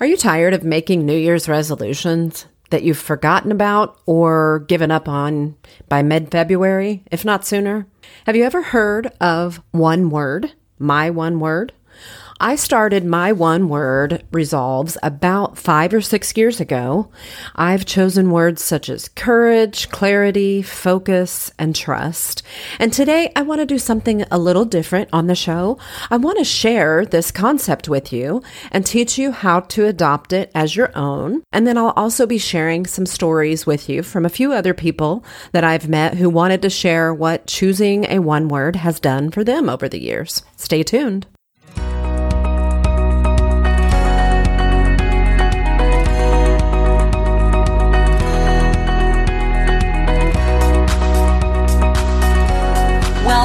Are you tired of making New Year's resolutions that you've forgotten about or given up on by mid February, if not sooner? Have you ever heard of one word, my one word? I started my one word resolves about five or six years ago. I've chosen words such as courage, clarity, focus, and trust. And today I want to do something a little different on the show. I want to share this concept with you and teach you how to adopt it as your own. And then I'll also be sharing some stories with you from a few other people that I've met who wanted to share what choosing a one word has done for them over the years. Stay tuned.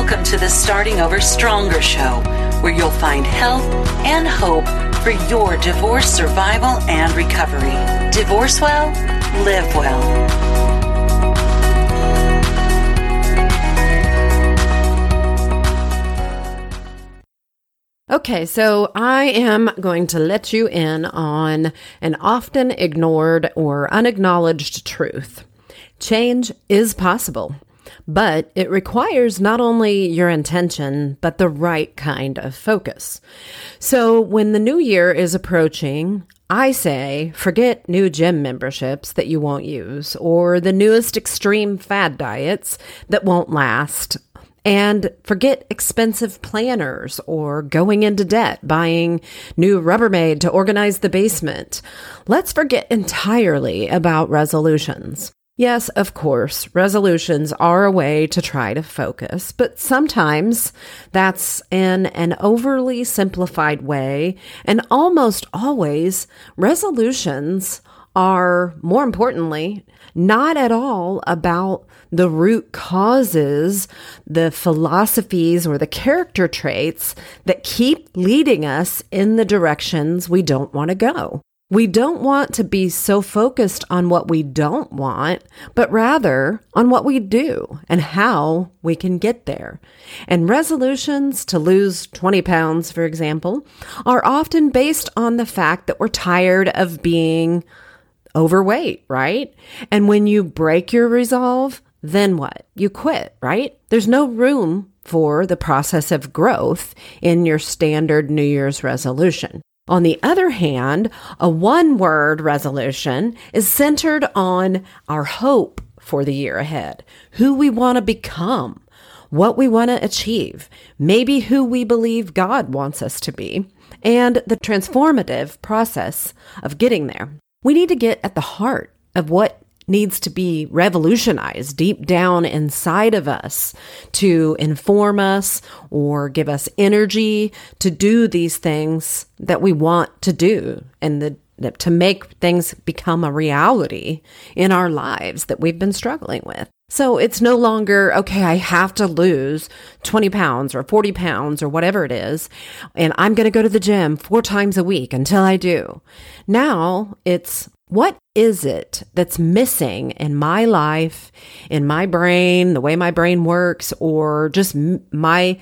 Welcome to the Starting Over Stronger show, where you'll find help and hope for your divorce survival and recovery. Divorce well, live well. Okay, so I am going to let you in on an often ignored or unacknowledged truth. Change is possible. But it requires not only your intention, but the right kind of focus. So when the new year is approaching, I say forget new gym memberships that you won't use or the newest extreme fad diets that won't last. And forget expensive planners or going into debt, buying new Rubbermaid to organize the basement. Let's forget entirely about resolutions. Yes, of course, resolutions are a way to try to focus, but sometimes that's in an overly simplified way. And almost always, resolutions are, more importantly, not at all about the root causes, the philosophies, or the character traits that keep leading us in the directions we don't want to go. We don't want to be so focused on what we don't want, but rather on what we do and how we can get there. And resolutions to lose 20 pounds, for example, are often based on the fact that we're tired of being overweight, right? And when you break your resolve, then what? You quit, right? There's no room for the process of growth in your standard New Year's resolution. On the other hand, a one word resolution is centered on our hope for the year ahead, who we want to become, what we want to achieve, maybe who we believe God wants us to be, and the transformative process of getting there. We need to get at the heart of what needs to be revolutionized deep down inside of us to inform us or give us energy to do these things that we want to do and the to make things become a reality in our lives that we've been struggling with. So it's no longer, okay, I have to lose 20 pounds or 40 pounds or whatever it is, and I'm going to go to the gym four times a week until I do. Now it's, what is it that's missing in my life, in my brain, the way my brain works, or just my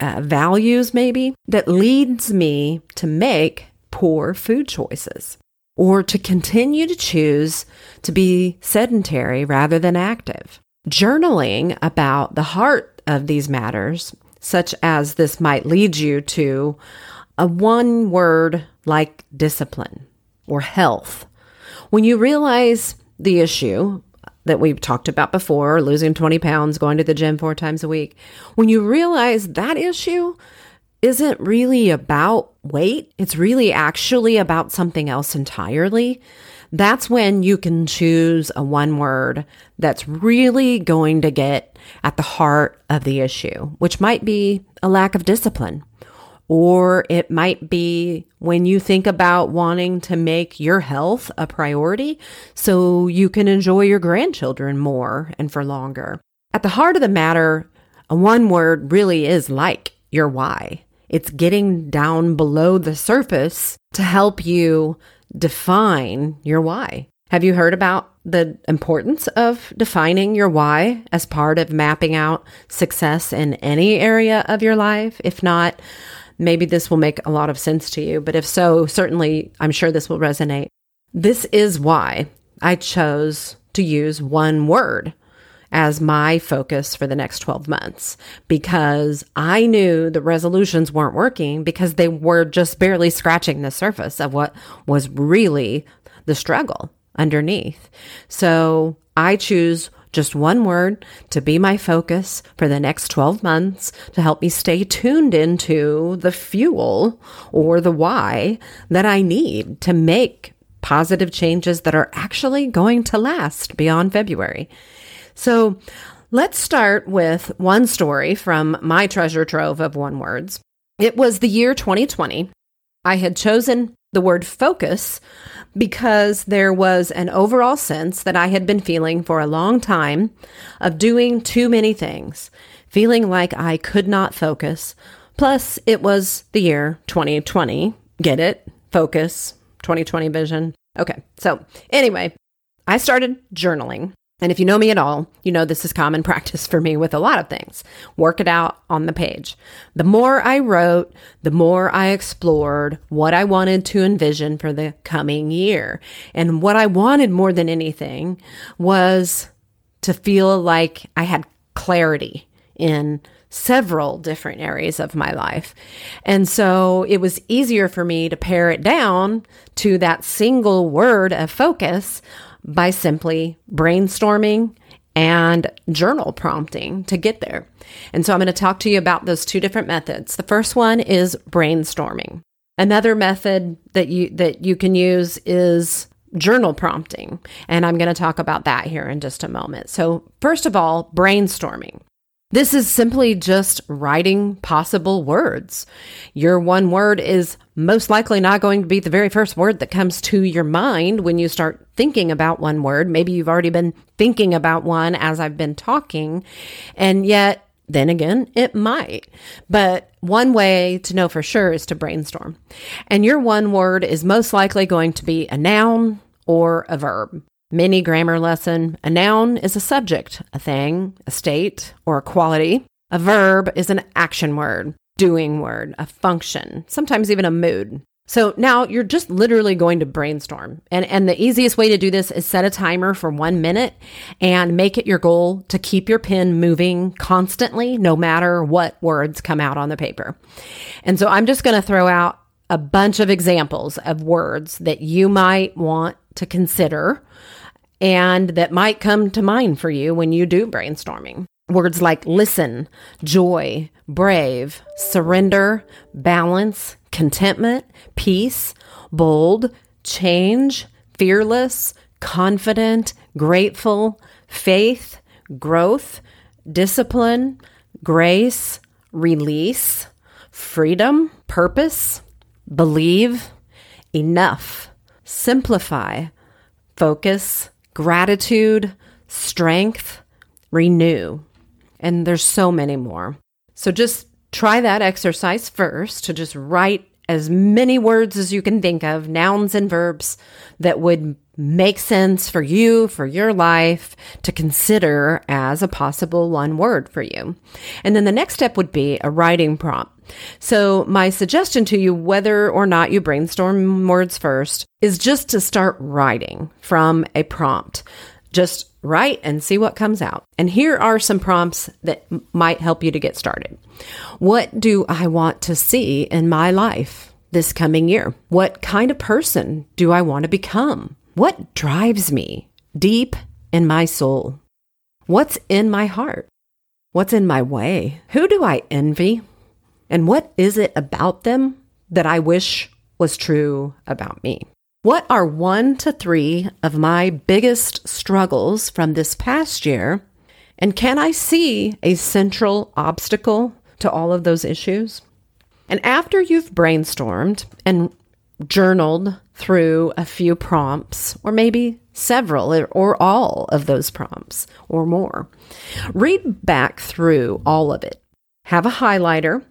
uh, values, maybe, that leads me to make poor food choices or to continue to choose to be sedentary rather than active? Journaling about the heart of these matters, such as this might lead you to a one word like discipline or health when you realize the issue that we've talked about before, losing 20 pounds, going to the gym four times a week, when you realize that issue isn't really about weight, it's really actually about something else entirely, that's when you can choose a one word that's really going to get at the heart of the issue, which might be a lack of discipline or it might be when you think about wanting to make your health a priority so you can enjoy your grandchildren more and for longer. At the heart of the matter, a one word really is like your why. It's getting down below the surface to help you define your why. Have you heard about the importance of defining your why as part of mapping out success in any area of your life? If not, maybe this will make a lot of sense to you, but if so, certainly I'm sure this will resonate. This is why I chose to use one word as my focus for the next 12 months because I knew the resolutions weren't working because they were just barely scratching the surface of what was really the struggle underneath. So I choose just one word to be my focus for the next 12 months to help me stay tuned into the fuel or the why that I need to make positive changes that are actually going to last beyond February. So let's start with one story from my treasure trove of one words. It was the year 2020. I had chosen the word focus because there was an overall sense that I had been feeling for a long time of doing too many things, feeling like I could not focus. Plus, it was the year 2020. Get it? Focus, 2020 vision. Okay. So, anyway, I started journaling and if you know me at all, you know this is common practice for me with a lot of things. Work it out on the page. The more I wrote, the more I explored what I wanted to envision for the coming year. And what I wanted more than anything was to feel like I had clarity in several different areas of my life. And so it was easier for me to pare it down to that single word of focus by simply brainstorming and journal prompting to get there. And so I'm going to talk to you about those two different methods. The first one is brainstorming. Another method that you that you can use is journal prompting, and I'm going to talk about that here in just a moment. So, first of all, brainstorming. This is simply just writing possible words. Your one word is most likely not going to be the very first word that comes to your mind when you start thinking about one word. Maybe you've already been thinking about one as I've been talking, and yet then again, it might. But one way to know for sure is to brainstorm. And your one word is most likely going to be a noun or a verb. Mini grammar lesson. A noun is a subject, a thing, a state, or a quality. A verb is an action word, doing word, a function, sometimes even a mood. So now you're just literally going to brainstorm. And, and the easiest way to do this is set a timer for one minute and make it your goal to keep your pen moving constantly, no matter what words come out on the paper. And so I'm just going to throw out a bunch of examples of words that you might want to consider and that might come to mind for you when you do brainstorming. Words like listen, joy, brave, surrender, balance, contentment, peace, bold, change, fearless, confident, grateful, faith, growth, discipline, grace, release, freedom, purpose, believe, enough, simplify, focus, gratitude, strength, renew. And there's so many more. So just try that exercise first to just write as many words as you can think of, nouns and verbs that would make sense for you, for your life to consider as a possible one word for you. And then the next step would be a writing prompt. So my suggestion to you, whether or not you brainstorm words first, is just to start writing from a prompt. Just write and see what comes out. And here are some prompts that might help you to get started. What do I want to see in my life this coming year? What kind of person do I want to become? What drives me deep in my soul? What's in my heart? What's in my way? Who do I envy? And what is it about them that I wish was true about me? What are one to three of my biggest struggles from this past year? And can I see a central obstacle to all of those issues? And after you've brainstormed and journaled through a few prompts, or maybe several or all of those prompts or more, read back through all of it. Have a highlighter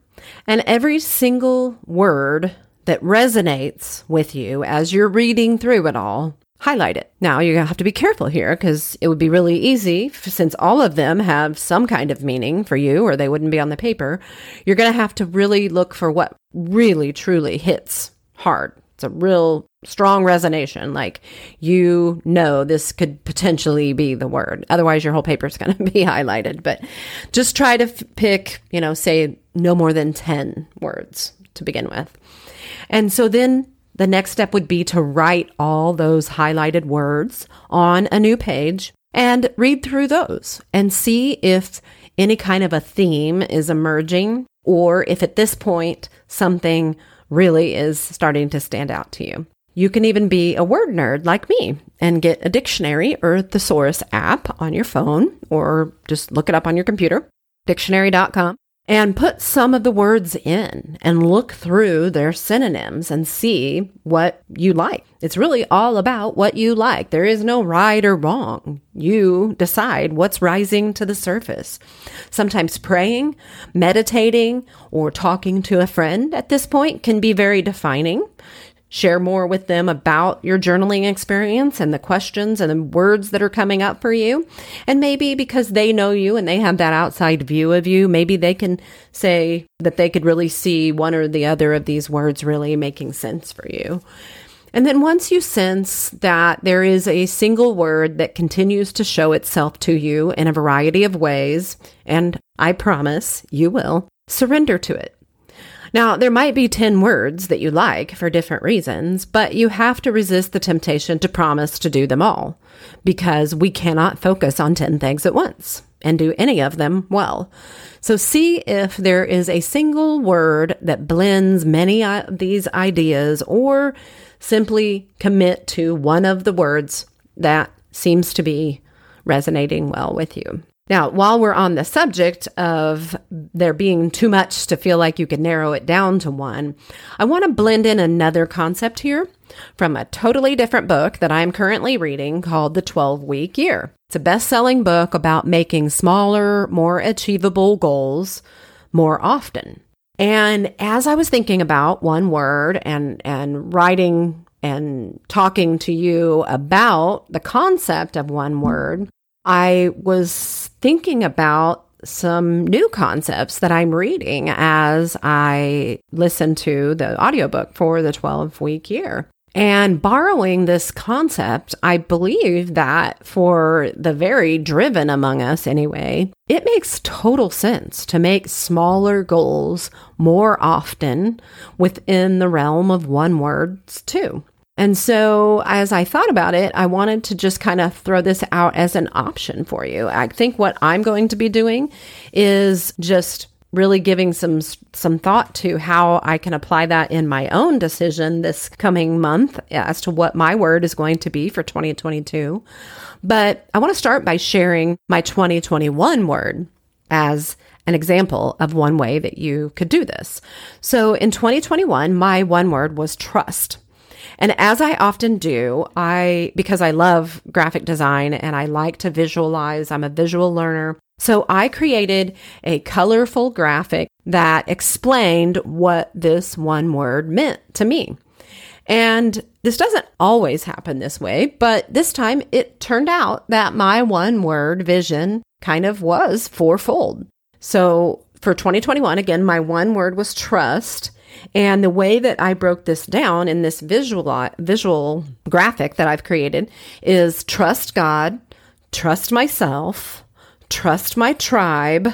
and every single word that resonates with you as you're reading through it all, highlight it. Now you're going to have to be careful here because it would be really easy since all of them have some kind of meaning for you or they wouldn't be on the paper. You're going to have to really look for what really truly hits hard. It's a real strong resonation. Like you know, this could potentially be the word. Otherwise, your whole paper is going to be highlighted. But just try to f- pick, you know, say no more than 10 words to begin with. And so then the next step would be to write all those highlighted words on a new page and read through those and see if any kind of a theme is emerging or if at this point something really is starting to stand out to you. You can even be a word nerd like me and get a dictionary or thesaurus app on your phone or just look it up on your computer, dictionary.com and put some of the words in and look through their synonyms and see what you like. It's really all about what you like. There is no right or wrong. You decide what's rising to the surface. Sometimes praying, meditating, or talking to a friend at this point can be very defining share more with them about your journaling experience and the questions and the words that are coming up for you. And maybe because they know you and they have that outside view of you, maybe they can say that they could really see one or the other of these words really making sense for you. And then once you sense that there is a single word that continues to show itself to you in a variety of ways, and I promise you will, surrender to it. Now, there might be 10 words that you like for different reasons, but you have to resist the temptation to promise to do them all because we cannot focus on 10 things at once and do any of them well. So see if there is a single word that blends many of these ideas or simply commit to one of the words that seems to be resonating well with you. Now, while we're on the subject of there being too much to feel like you can narrow it down to one, I want to blend in another concept here from a totally different book that I'm currently reading called The 12 Week Year. It's a best selling book about making smaller, more achievable goals more often. And as I was thinking about one word and, and writing and talking to you about the concept of one word, I was thinking about some new concepts that I'm reading as I listen to the audiobook for the 12 week year. And borrowing this concept, I believe that for the very driven among us anyway, it makes total sense to make smaller goals more often within the realm of one words too. And so, as I thought about it, I wanted to just kind of throw this out as an option for you. I think what I'm going to be doing is just really giving some some thought to how I can apply that in my own decision this coming month as to what my word is going to be for 2022. But I want to start by sharing my 2021 word as an example of one way that you could do this. So in 2021, my one word was trust. And as I often do, I, because I love graphic design and I like to visualize, I'm a visual learner. So I created a colorful graphic that explained what this one word meant to me. And this doesn't always happen this way, but this time it turned out that my one word vision kind of was fourfold. So for 2021, again, my one word was trust. And the way that I broke this down in this visual visual graphic that I've created is trust God, trust myself, trust my tribe,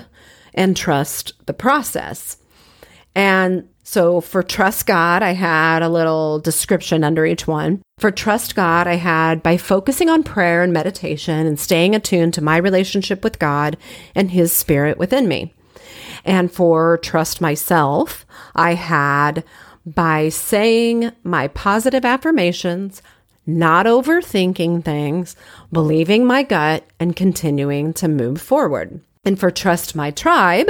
and trust the process. And so for trust God, I had a little description under each one. For trust God, I had by focusing on prayer and meditation and staying attuned to my relationship with God and his spirit within me. And for trust myself, I had by saying my positive affirmations, not overthinking things, believing my gut, and continuing to move forward. And for trust my tribe,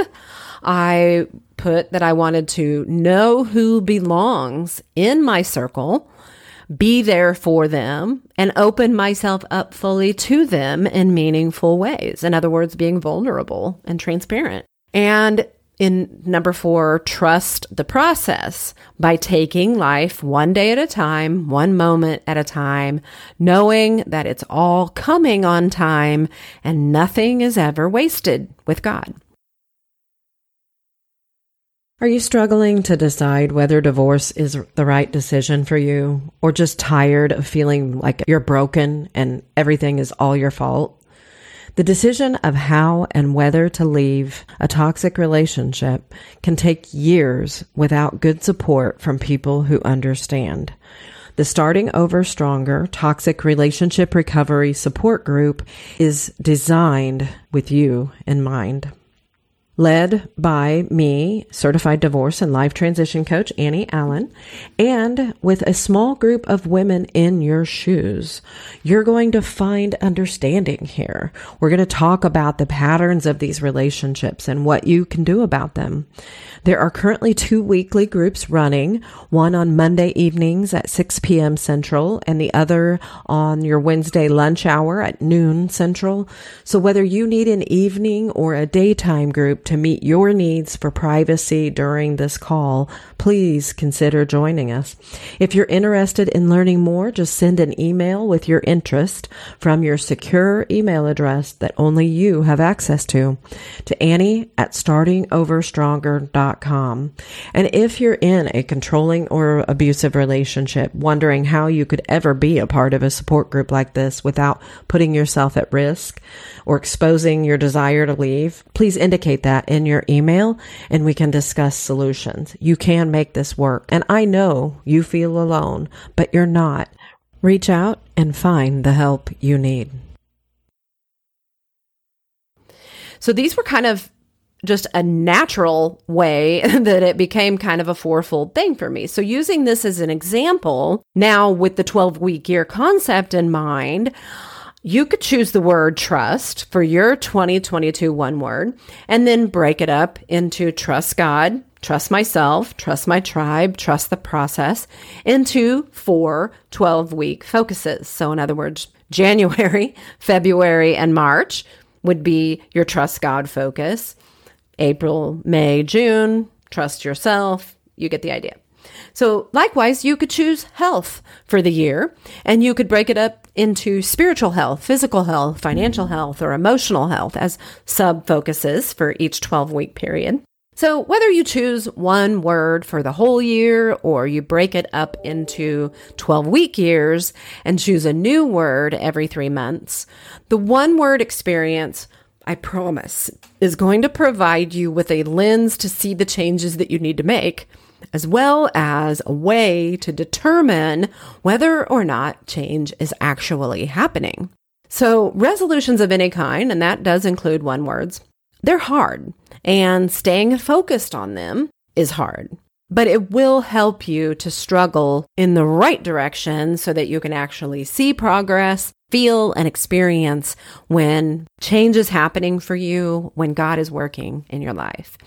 I put that I wanted to know who belongs in my circle, be there for them, and open myself up fully to them in meaningful ways. In other words, being vulnerable and transparent. And in number four, trust the process by taking life one day at a time, one moment at a time, knowing that it's all coming on time and nothing is ever wasted with God. Are you struggling to decide whether divorce is the right decision for you or just tired of feeling like you're broken and everything is all your fault? The decision of how and whether to leave a toxic relationship can take years without good support from people who understand. The Starting Over Stronger Toxic Relationship Recovery Support Group is designed with you in mind led by me, certified divorce and life transition coach Annie Allen, and with a small group of women in your shoes. You're going to find understanding here. We're going to talk about the patterns of these relationships and what you can do about them. There are currently two weekly groups running, one on Monday evenings at 6 p.m. Central and the other on your Wednesday lunch hour at noon Central. So whether you need an evening or a daytime group to meet your needs for privacy during this call, please consider joining us. If you're interested in learning more, just send an email with your interest from your secure email address that only you have access to to Annie at startingoverstronger.com. And if you're in a controlling or abusive relationship, wondering how you could ever be a part of a support group like this without putting yourself at risk or exposing your desire to leave, please indicate that in your email and we can discuss solutions. You can make this work. And I know you feel alone, but you're not. Reach out and find the help you need. So these were kind of just a natural way that it became kind of a fourfold thing for me. So using this as an example, now with the 12 week year concept in mind, you could choose the word trust for your 2022 one word and then break it up into trust God, trust myself, trust my tribe, trust the process into four 12 week focuses. So, in other words, January, February, and March would be your trust God focus. April, May, June, trust yourself. You get the idea. So, likewise, you could choose health for the year, and you could break it up into spiritual health, physical health, financial mm. health, or emotional health as sub focuses for each 12 week period. So, whether you choose one word for the whole year or you break it up into 12 week years and choose a new word every three months, the one word experience I promise, is going to provide you with a lens to see the changes that you need to make as well as a way to determine whether or not change is actually happening. So, resolutions of any kind, and that does include one words, they're hard, and staying focused on them is hard. But it will help you to struggle in the right direction so that you can actually see progress feel and experience when change is happening for you, when God is working in your life.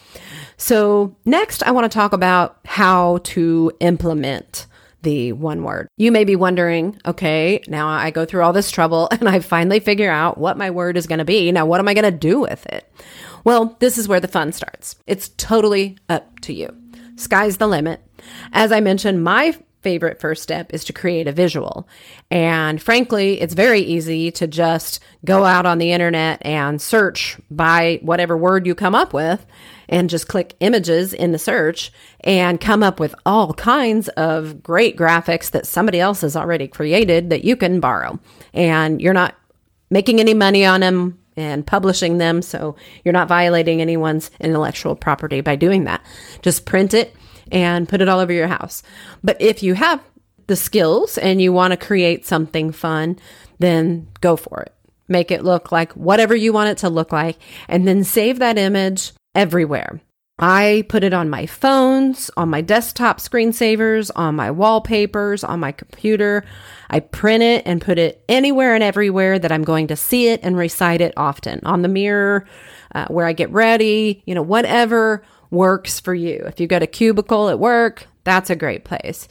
So, next, I want to talk about how to implement the one word. You may be wondering, okay, now I go through all this trouble and I finally figure out what my word is going to be. Now, what am I going to do with it? Well, this is where the fun starts. It's totally up to you. Sky's the limit. As I mentioned, my favorite first step is to create a visual. And frankly, it's very easy to just go out on the internet and search by whatever word you come up with and just click images in the search and come up with all kinds of great graphics that somebody else has already created that you can borrow. And you're not making any money on them and publishing them. So you're not violating anyone's intellectual property by doing that. Just print it and put it all over your house. But if you have the skills and you want to create something fun, then go for it. Make it look like whatever you want it to look like, and then save that image everywhere. I put it on my phones, on my desktop screensavers, on my wallpapers, on my computer. I print it and put it anywhere and everywhere that I'm going to see it and recite it often on the mirror, uh, where I get ready, you know, whatever works for you. If you've got a cubicle at work, that's a great place.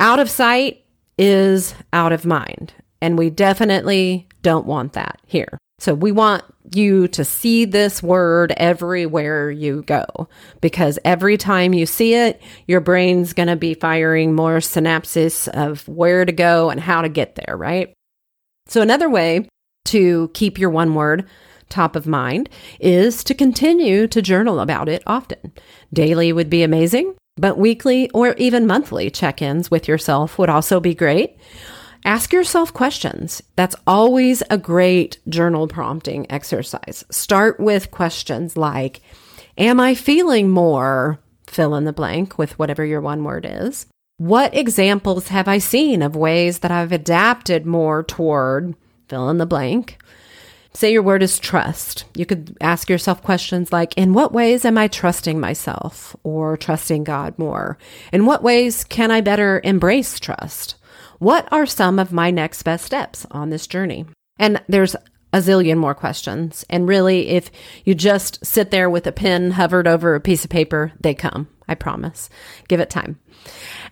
Out of sight is out of mind. And we definitely don't want that here. So we want you to see this word everywhere you go because every time you see it, your brain's going to be firing more synapses of where to go and how to get there, right? So another way to keep your one word top of mind is to continue to journal about it often. Daily would be amazing, but weekly or even monthly check ins with yourself would also be great. Ask yourself questions. That's always a great journal prompting exercise. Start with questions like Am I feeling more? Fill in the blank with whatever your one word is. What examples have I seen of ways that I've adapted more toward? Fill in the blank. Say your word is trust. You could ask yourself questions like In what ways am I trusting myself or trusting God more? In what ways can I better embrace trust? What are some of my next best steps on this journey? And there's a zillion more questions. And really, if you just sit there with a pen hovered over a piece of paper, they come. I promise. Give it time.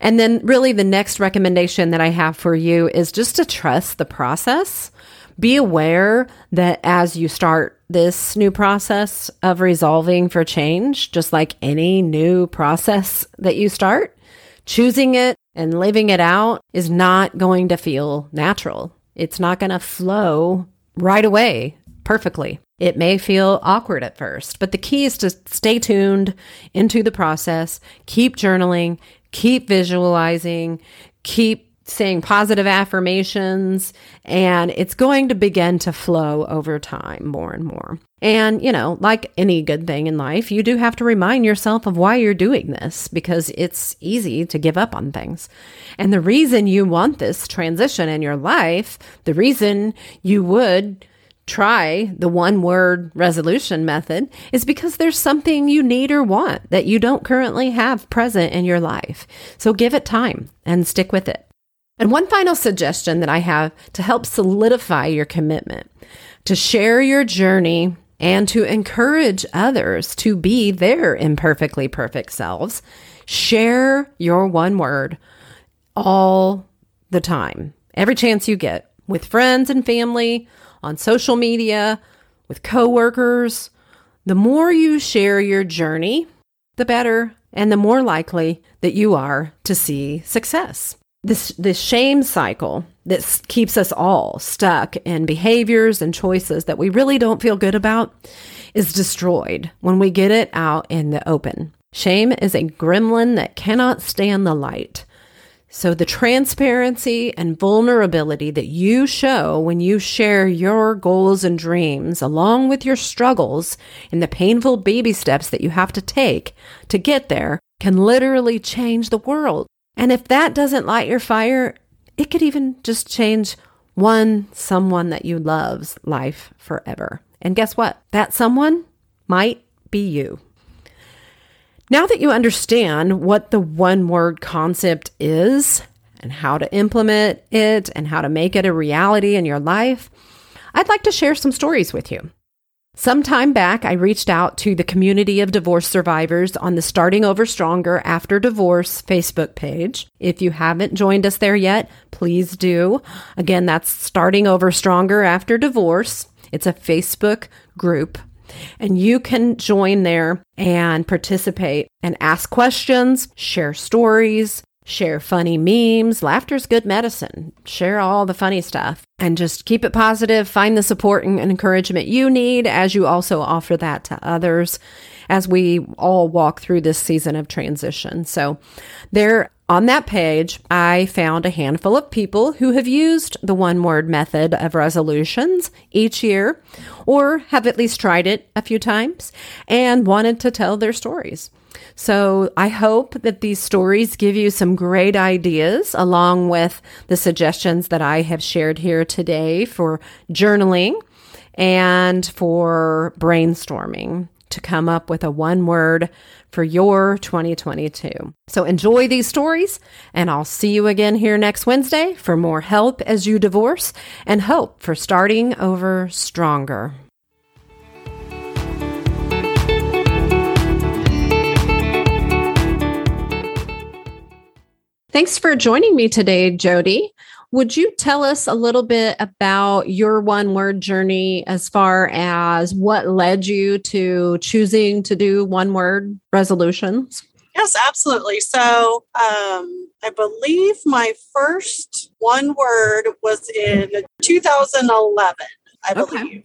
And then, really, the next recommendation that I have for you is just to trust the process. Be aware that as you start this new process of resolving for change, just like any new process that you start, choosing it and living it out is not going to feel natural. It's not going to flow right away perfectly. It may feel awkward at first, but the key is to stay tuned into the process, keep journaling, keep visualizing, keep saying positive affirmations, and it's going to begin to flow over time more and more. And, you know, like any good thing in life, you do have to remind yourself of why you're doing this because it's easy to give up on things. And the reason you want this transition in your life, the reason you would try the one word resolution method is because there's something you need or want that you don't currently have present in your life. So give it time and stick with it. And one final suggestion that I have to help solidify your commitment to share your journey and to encourage others to be their imperfectly perfect selves, share your one word all the time, every chance you get with friends and family, on social media, with coworkers. The more you share your journey, the better and the more likely that you are to see success. This this shame cycle that keeps us all stuck in behaviors and choices that we really don't feel good about is destroyed when we get it out in the open. Shame is a gremlin that cannot stand the light. So the transparency and vulnerability that you show when you share your goals and dreams along with your struggles and the painful baby steps that you have to take to get there can literally change the world. And if that doesn't light your fire, it could even just change one someone that you love's life forever. And guess what? That someone might be you. Now that you understand what the one word concept is and how to implement it and how to make it a reality in your life, I'd like to share some stories with you. Some time back, I reached out to the community of divorce survivors on the Starting Over Stronger After Divorce Facebook page. If you haven't joined us there yet, please do. Again, that's Starting Over Stronger After Divorce. It's a Facebook group. And you can join there and participate and ask questions, share stories, share funny memes. Laughter's good medicine. Share all the funny stuff and just keep it positive. Find the support and encouragement you need as you also offer that to others as we all walk through this season of transition. So, there on that page, I found a handful of people who have used the one word method of resolutions each year or have at least tried it a few times and wanted to tell their stories. So I hope that these stories give you some great ideas along with the suggestions that I have shared here today for journaling and for brainstorming to come up with a one word for your 2022. So enjoy these stories, and I'll see you again here next Wednesday for more help as you divorce and hope for starting over stronger. Thanks for joining me today, Jody. Would you tell us a little bit about your one word journey as far as what led you to choosing to do one word resolutions? Yes, absolutely. So um, I believe my first one word was in 2011, I believe. Okay.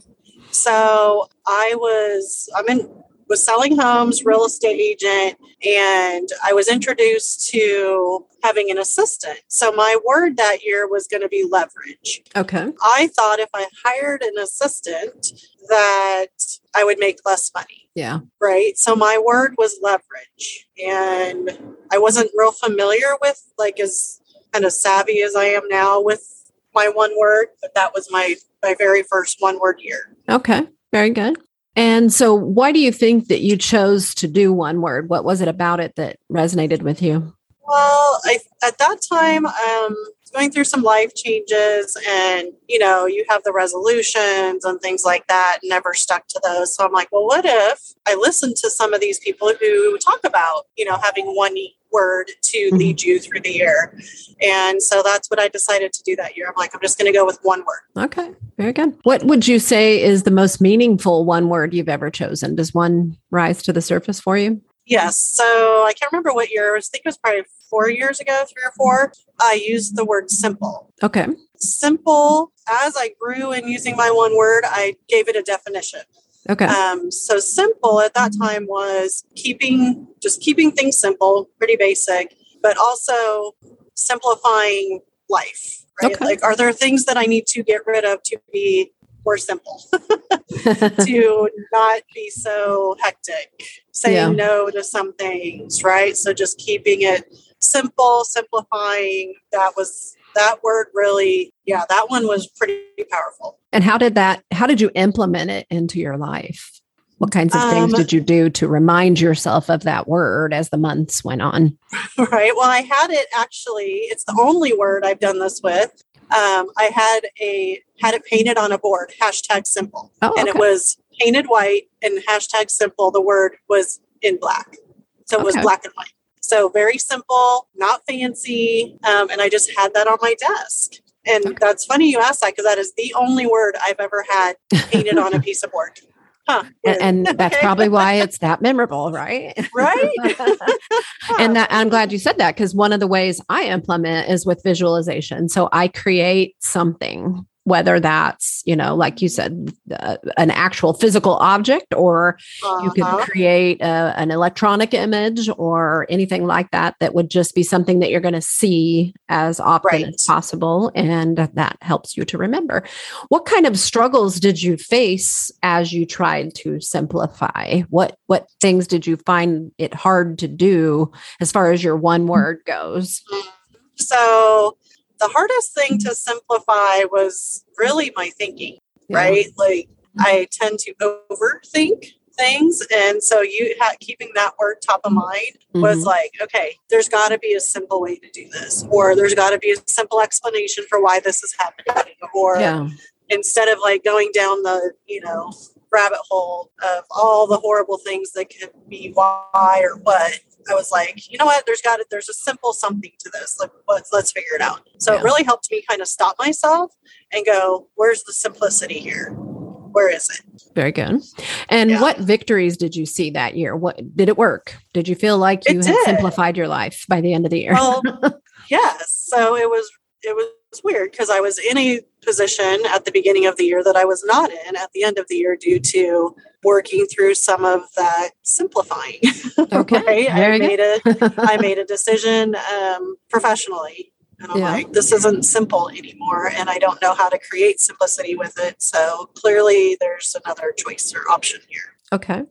So I was, I'm in, was selling homes, real estate agent, and I was introduced to having an assistant. So my word that year was going to be leverage. Okay. I thought if I hired an assistant that I would make less money. Yeah. Right. So my word was leverage. And I wasn't real familiar with like as kind of savvy as I am now with my one word, but that was my my very first one word year. Okay. Very good. And so, why do you think that you chose to do one word? What was it about it that resonated with you? Well, I, at that time, um, going through some life changes, and you know, you have the resolutions and things like that. Never stuck to those, so I'm like, well, what if I listen to some of these people who talk about, you know, having one word to lead you through the year. And so that's what I decided to do that year. I'm like, I'm just going to go with one word. Okay, very good. What would you say is the most meaningful one word you've ever chosen? Does one rise to the surface for you? Yes. So I can't remember what year. I think it was probably four years ago, three or four. I used the word simple. Okay. Simple. As I grew in using my one word, I gave it a definition. Okay. Um, so simple at that time was keeping just keeping things simple, pretty basic, but also simplifying life. Right? Okay. Like, are there things that I need to get rid of to be more simple, to not be so hectic, saying yeah. no to some things, right? So just keeping it simple, simplifying. That was that word really, yeah, that one was pretty powerful. And how did that, how did you implement it into your life? What kinds of things um, did you do to remind yourself of that word as the months went on? Right. Well, I had it actually, it's the only word I've done this with. Um, I had a had it painted on a board, hashtag simple. Oh, and it was painted white and hashtag simple. The word was in black. So it okay. was black and white. So very simple, not fancy. Um, and I just had that on my desk. And okay. that's funny you asked that because that is the only word I've ever had painted on a piece of board. Huh, and, and that's probably why it's that memorable, right? Right. and that, I'm glad you said that because one of the ways I implement is with visualization. So I create something whether that's you know like you said uh, an actual physical object or uh-huh. you could uh-huh. create a, an electronic image or anything like that that would just be something that you're going to see as often right. as possible and that helps you to remember what kind of struggles did you face as you tried to simplify what what things did you find it hard to do as far as your one word goes so the hardest thing to simplify was really my thinking, yeah. right? Like I tend to overthink things and so you ha- keeping that word top of mind mm-hmm. was like okay there's got to be a simple way to do this or there's got to be a simple explanation for why this is happening or yeah. instead of like going down the you know rabbit hole of all the horrible things that could be why or what I was like, you know what? There's got to, there's a simple something to this. Like, let's let's figure it out. So yeah. it really helped me kind of stop myself and go, where's the simplicity here? Where is it? Very good. And yeah. what victories did you see that year? What did it work? Did you feel like you had simplified your life by the end of the year? Well, yes. So it was it was weird because I was in a position at the beginning of the year that I was not in at the end of the year due to working through some of that simplifying. Okay. right? I made a I made a decision um, professionally. And I'm yeah. like, this isn't simple anymore, and I don't know how to create simplicity with it. So clearly, there's another choice or option here. Okay.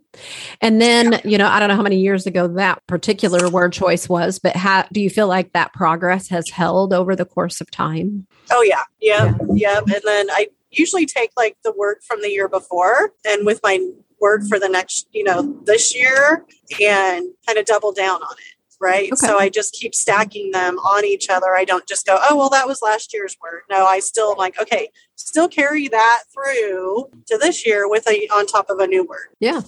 And then, you know, I don't know how many years ago that particular word choice was, but how do you feel like that progress has held over the course of time? Oh, yeah. Yep. Yeah. Yep. And then I usually take like the word from the year before and with my word for the next, you know, this year and kind of double down on it right? Okay. So I just keep stacking them on each other. I don't just go, oh, well, that was last year's word. No, I still like, okay, still carry that through to this year with a on top of a new word. Yeah.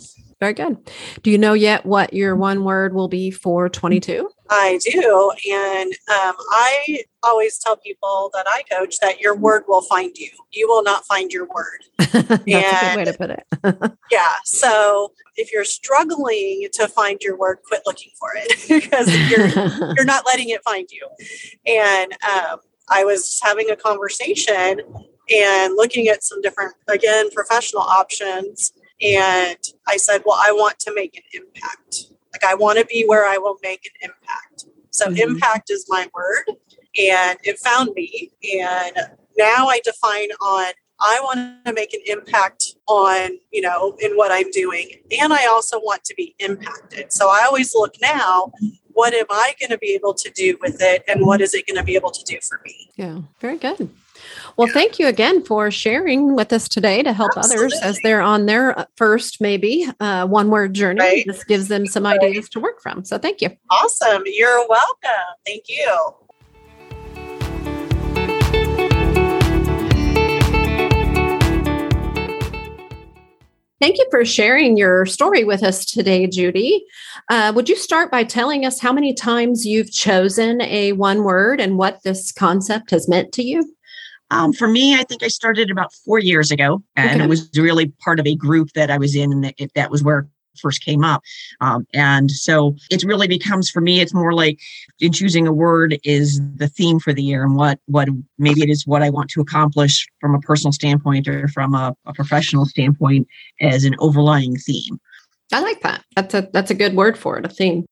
Very good. Do you know yet what your one word will be for 22? I do. And um, I always tell people that I coach that your word will find you. You will not find your word. That's and, a good way to put it. yeah. So if you're struggling to find your word, quit looking for it because you're, you're not letting it find you. And um, I was having a conversation and looking at some different, again, professional options. And I said, well, I want to make an impact. Like, I want to be where I will make an impact. So, mm-hmm. impact is my word. And it found me. And now I define on I want to make an impact on, you know, in what I'm doing. And I also want to be impacted. So I always look now, what am I going to be able to do with it? And what is it going to be able to do for me? Yeah, very good. Well, thank you again for sharing with us today to help Absolutely. others as they're on their uh, first, maybe uh, one word journey. Right. This gives them some right. ideas to work from. So thank you. Awesome. You're welcome. Thank you. Thank you for sharing your story with us today, Judy. Uh, would you start by telling us how many times you've chosen a one word and what this concept has meant to you? Um, for me, I think I started about four years ago, and okay. it was really part of a group that I was in, and that, that was where first came up. Um, and so it really becomes for me, it's more like in choosing a word is the theme for the year and what what maybe it is what I want to accomplish from a personal standpoint or from a, a professional standpoint as an overlying theme. I like that. That's a that's a good word for it, a theme.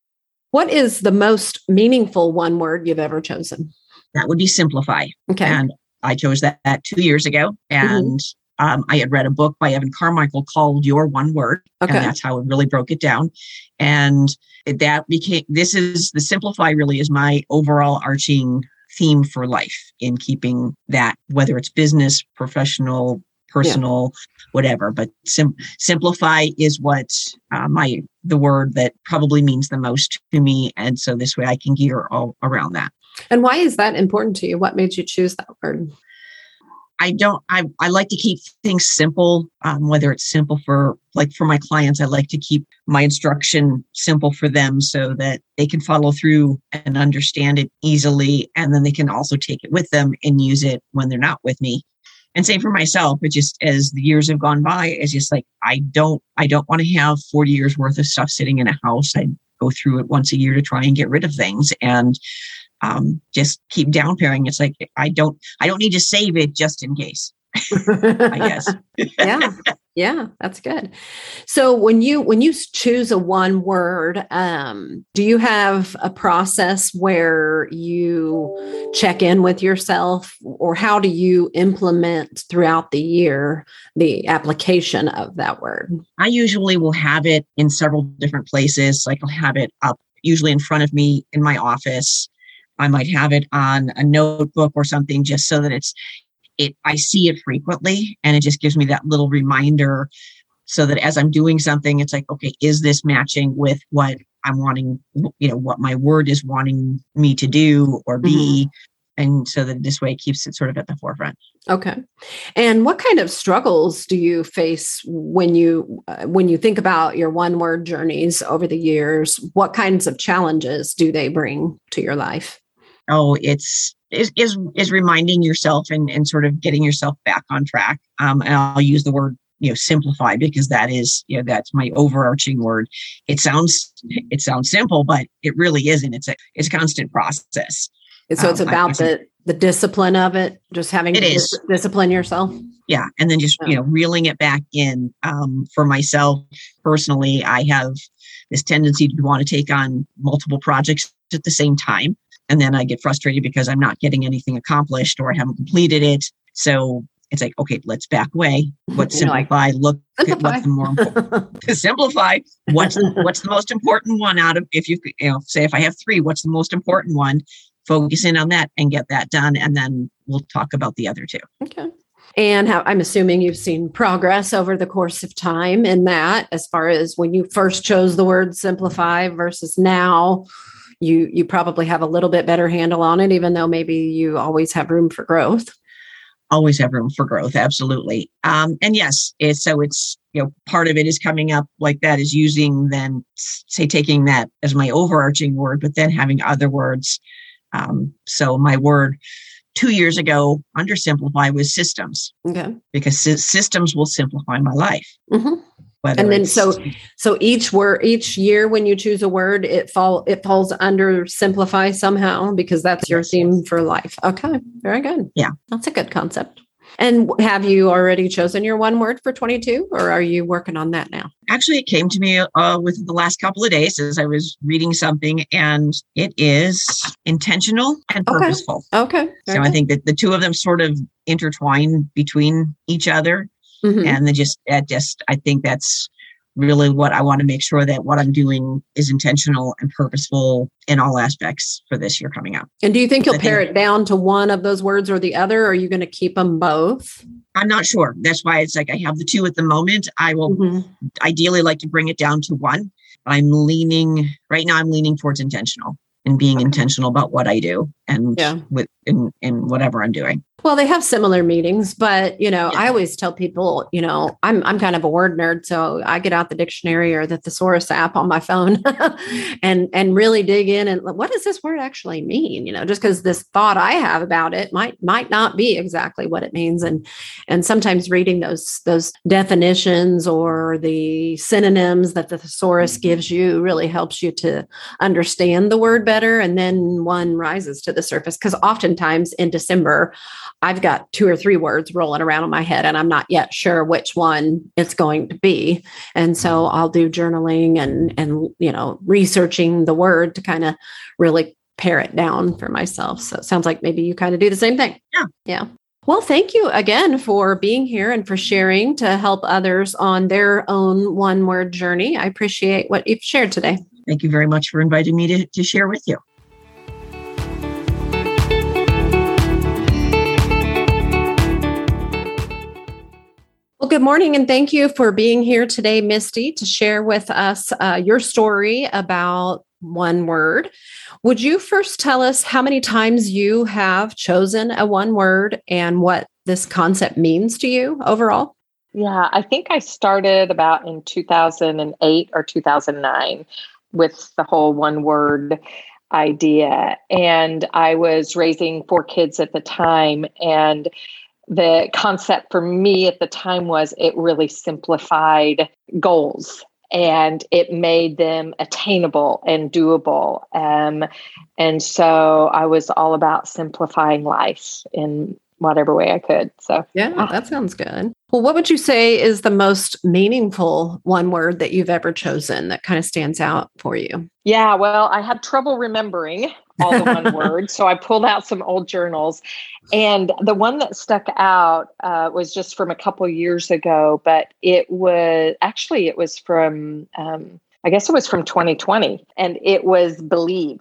What is the most meaningful one word you've ever chosen? That would be simplify. Okay. And I chose that, that two years ago. Mm-hmm. And mm-hmm um, I had read a book by Evan Carmichael called Your One Word. Okay. And that's how it really broke it down. And that became, this is the simplify really is my overall arching theme for life in keeping that, whether it's business, professional, personal, yeah. whatever. But sim- simplify is what uh, my, the word that probably means the most to me. And so this way I can gear all around that. And why is that important to you? What made you choose that word? I don't, I, I like to keep things simple, um, whether it's simple for, like for my clients, I like to keep my instruction simple for them so that they can follow through and understand it easily. And then they can also take it with them and use it when they're not with me. And same for myself, it just as the years have gone by, it's just like, I don't, I don't want to have 40 years worth of stuff sitting in a house. I go through it once a year to try and get rid of things. And um, just keep down paring. It's like I don't I don't need to save it just in case. I guess. yeah. Yeah, that's good. So when you when you choose a one word, um, do you have a process where you check in with yourself, or how do you implement throughout the year the application of that word? I usually will have it in several different places. Like I'll have it up usually in front of me in my office. I might have it on a notebook or something just so that it's it I see it frequently and it just gives me that little reminder so that as I'm doing something it's like okay is this matching with what I'm wanting you know what my word is wanting me to do or be mm-hmm. and so that this way it keeps it sort of at the forefront. Okay. And what kind of struggles do you face when you uh, when you think about your one word journeys over the years? What kinds of challenges do they bring to your life? Oh, it's is is, is reminding yourself and, and sort of getting yourself back on track. Um, and I'll use the word you know simplify because that is you know that's my overarching word it sounds it sounds simple but it really isn't it's a it's a constant process so it's um, about I, the the discipline of it just having it to is. Discipline yourself yeah and then just yeah. you know reeling it back in um, for myself personally i have this tendency to want to take on multiple projects at the same time and then I get frustrated because I'm not getting anything accomplished or I haven't completed it. So it's like, okay, let's back away. What simplify? Like, look simplify. at what's the more important. simplify. What's what's the most important one out of if you you know say if I have three, what's the most important one? Focus in on that and get that done, and then we'll talk about the other two. Okay. And how, I'm assuming you've seen progress over the course of time in that, as far as when you first chose the word simplify versus now you you probably have a little bit better handle on it even though maybe you always have room for growth always have room for growth absolutely um, and yes it's, so it's you know, part of it is coming up like that is using then, say, taking that as my overarching word, but then having other words. Um, so my word two years ago under simplify was systems. Okay. Because systems will simplify my life. Mm-hmm. And then so so each word each year when you choose a word it fall it falls under simplify somehow because that's your theme for life okay very good yeah that's a good concept and have you already chosen your one word for 22 or are you working on that now? Actually, it came to me uh, within the last couple of days as I was reading something, and it is intentional and purposeful. Okay. okay. So I think that the two of them sort of intertwine between each other. Mm-hmm. And they just, just, I think that's really what I want to make sure that what I'm doing is intentional and purposeful in all aspects for this year coming up. And do you think you'll pare it down to one of those words or the other? Or are you going to keep them both? I'm not sure. That's why it's like I have the two at the moment. I will mm-hmm. ideally like to bring it down to one. I'm leaning right now, I'm leaning towards intentional and being okay. intentional about what I do and yeah. with in, in whatever I'm doing. Well, they have similar meetings, but you know, yeah. I always tell people, you know, I'm I'm kind of a word nerd, so I get out the dictionary or the thesaurus app on my phone and and really dig in and what does this word actually mean? You know, just because this thought I have about it might might not be exactly what it means. And and sometimes reading those those definitions or the synonyms that the thesaurus gives you really helps you to understand the word better. And then one rises to the surface because oftentimes in December I've got two or three words rolling around in my head and I'm not yet sure which one it's going to be. And so mm-hmm. I'll do journaling and and you know, researching the word to kind of really pare it down for myself. So it sounds like maybe you kind of do the same thing. Yeah. Yeah. Well, thank you again for being here and for sharing to help others on their own one word journey. I appreciate what you've shared today. Thank you very much for inviting me to, to share with you. Well, good morning, and thank you for being here today, Misty, to share with us uh, your story about one word. Would you first tell us how many times you have chosen a one word and what this concept means to you overall? Yeah, I think I started about in 2008 or 2009 with the whole one word idea. And I was raising four kids at the time. And the concept for me at the time was it really simplified goals and it made them attainable and doable. Um, and so I was all about simplifying life in whatever way I could. So, yeah, ah. that sounds good. Well, what would you say is the most meaningful one word that you've ever chosen that kind of stands out for you? Yeah, well, I had trouble remembering all the one word. So I pulled out some old journals. And the one that stuck out uh, was just from a couple years ago, but it was actually, it was from, um, I guess it was from 2020, and it was believe.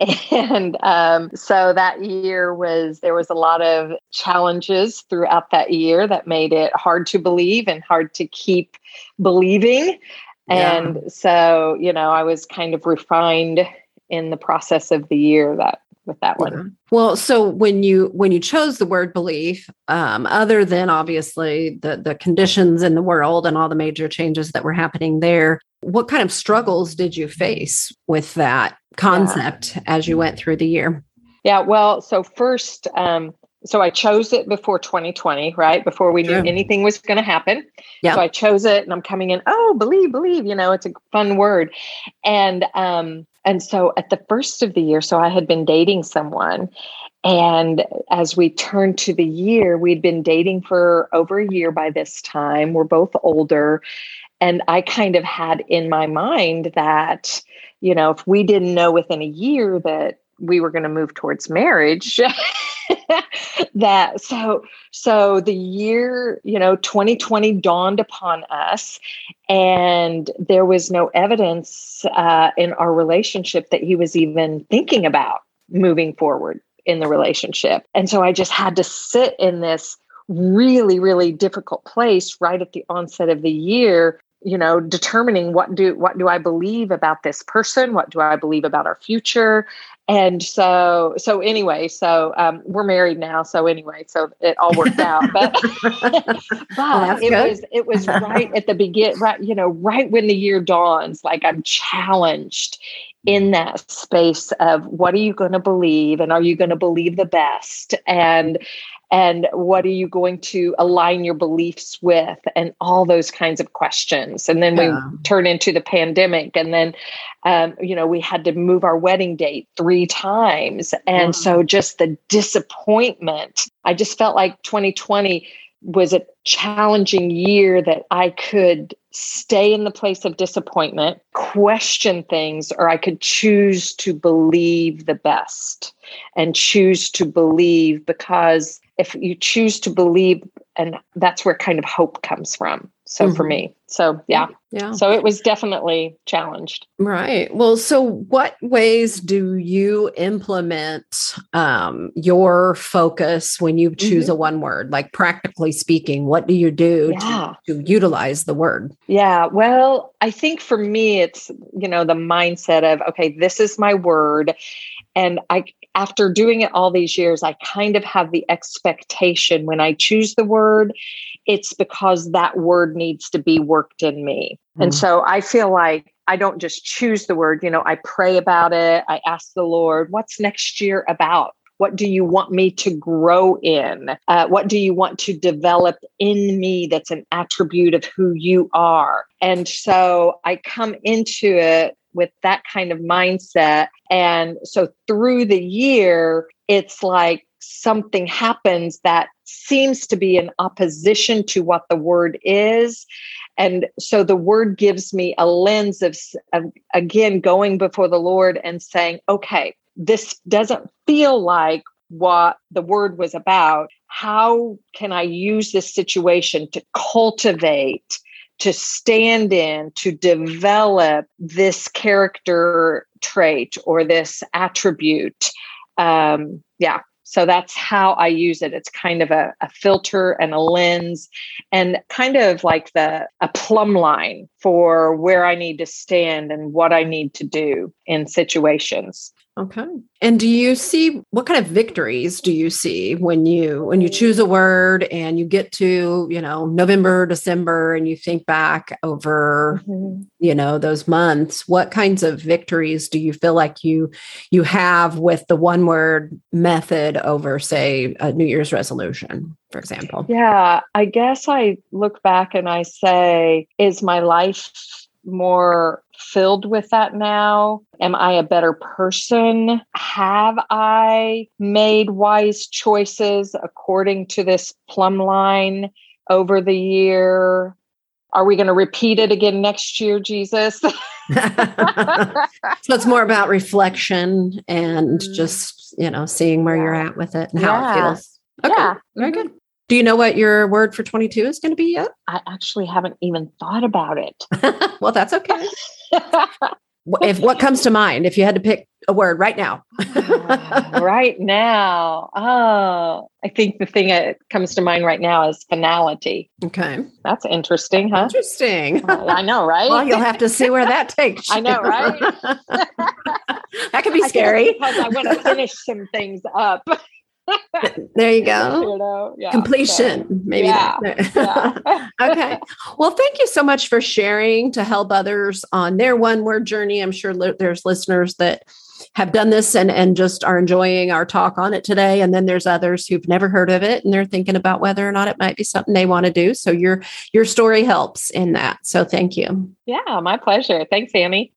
And um, so that year was, there was a lot of challenges throughout that year that made it hard to believe and hard to keep believing. Yeah. And so, you know, I was kind of refined in the process of the year that with that one. Well, so when you when you chose the word belief, um, other than obviously the the conditions in the world and all the major changes that were happening there, what kind of struggles did you face with that concept yeah. as you went through the year? Yeah, well, so first, um, so I chose it before 2020, right? Before we knew anything was going to happen. Yeah. So I chose it and I'm coming in, oh, believe, believe, you know, it's a fun word. And um and so at the first of the year, so I had been dating someone and as we turned to the year, we'd been dating for over a year by this time. We're both older. And I kind of had in my mind that, you know, if we didn't know within a year that we were going to move towards marriage that so so the year you know 2020 dawned upon us and there was no evidence uh, in our relationship that he was even thinking about moving forward in the relationship. And so i just had to sit in this really really difficult place right at the onset of the year you know determining what do what do i believe about this person? What do i believe about our future? And so so anyway so um, we're married now so anyway so it all worked out. But but well, it good. was it was right at the begin right you know right when the year dawns like i'm challenged in that space of what are you going to believe and are you going to believe the best? And and what are you going to align your beliefs with and all those kinds of questions. And then yeah. we turn into the pandemic and then um, you know we had to move our wedding date three times. And so just the disappointment. I just felt like 2020 was a challenging year that i could stay in the place of disappointment question things or i could choose to believe the best and choose to believe because if you choose to believe and that's where kind of hope comes from. So mm-hmm. for me. So yeah. Yeah. So it was definitely challenged. Right. Well so what ways do you implement um, your focus when you choose mm-hmm. a one word? Like practically speaking what do you do yeah. to, to utilize the word? Yeah. Well i think for me it's you know the mindset of okay this is my word and i after doing it all these years, I kind of have the expectation when I choose the word, it's because that word needs to be worked in me. Mm-hmm. And so I feel like I don't just choose the word, you know, I pray about it. I ask the Lord, what's next year about? What do you want me to grow in? Uh, what do you want to develop in me that's an attribute of who you are? And so I come into it with that kind of mindset. And so through the year, it's like something happens that seems to be in opposition to what the word is. And so the word gives me a lens of, of, again, going before the Lord and saying, okay, this doesn't feel like what the word was about. How can I use this situation to cultivate to stand in to develop this character trait or this attribute. Um, yeah so that's how i use it. It's kind of a, a, filter and a lens and kind of like the a plumb line for where i need to stand and what i need to do in situations Okay. And do you see what kind of victories do you see when you when you choose a word and you get to, you know, November, December and you think back over, mm-hmm. you know, those months, what kinds of victories do you feel like you you have with the one word method over say a New Year's resolution, for example? Yeah, I guess I look back and I say is my life more filled with that now? Am I a better person? Have I made wise choices according to this plumb line over the year? Are we going to repeat it again next year, Jesus? so it's more about reflection and mm. just, you know, seeing where yeah. you're at with it and how yeah. it feels. Okay. Yeah. Very good. Do you know what your word for 22 is going to be yet? I actually haven't even thought about it. well, that's okay. if what comes to mind, if you had to pick a word right now. Uh, right now. Oh, I think the thing that comes to mind right now is finality. Okay. That's interesting, huh? Interesting. I know, right? Well, you'll have to see where that takes you. I know, right? that could be scary. because I want to finish some things up there you go. Yeah, Completion, so, maybe. Yeah, yeah. okay. Well, thank you so much for sharing to help others on their one word journey. I'm sure li- there's listeners that have done this and, and just are enjoying our talk on it today. And then there's others who've never heard of it and they're thinking about whether or not it might be something they want to do. So your your story helps in that. So thank you. Yeah, my pleasure. Thanks, Annie.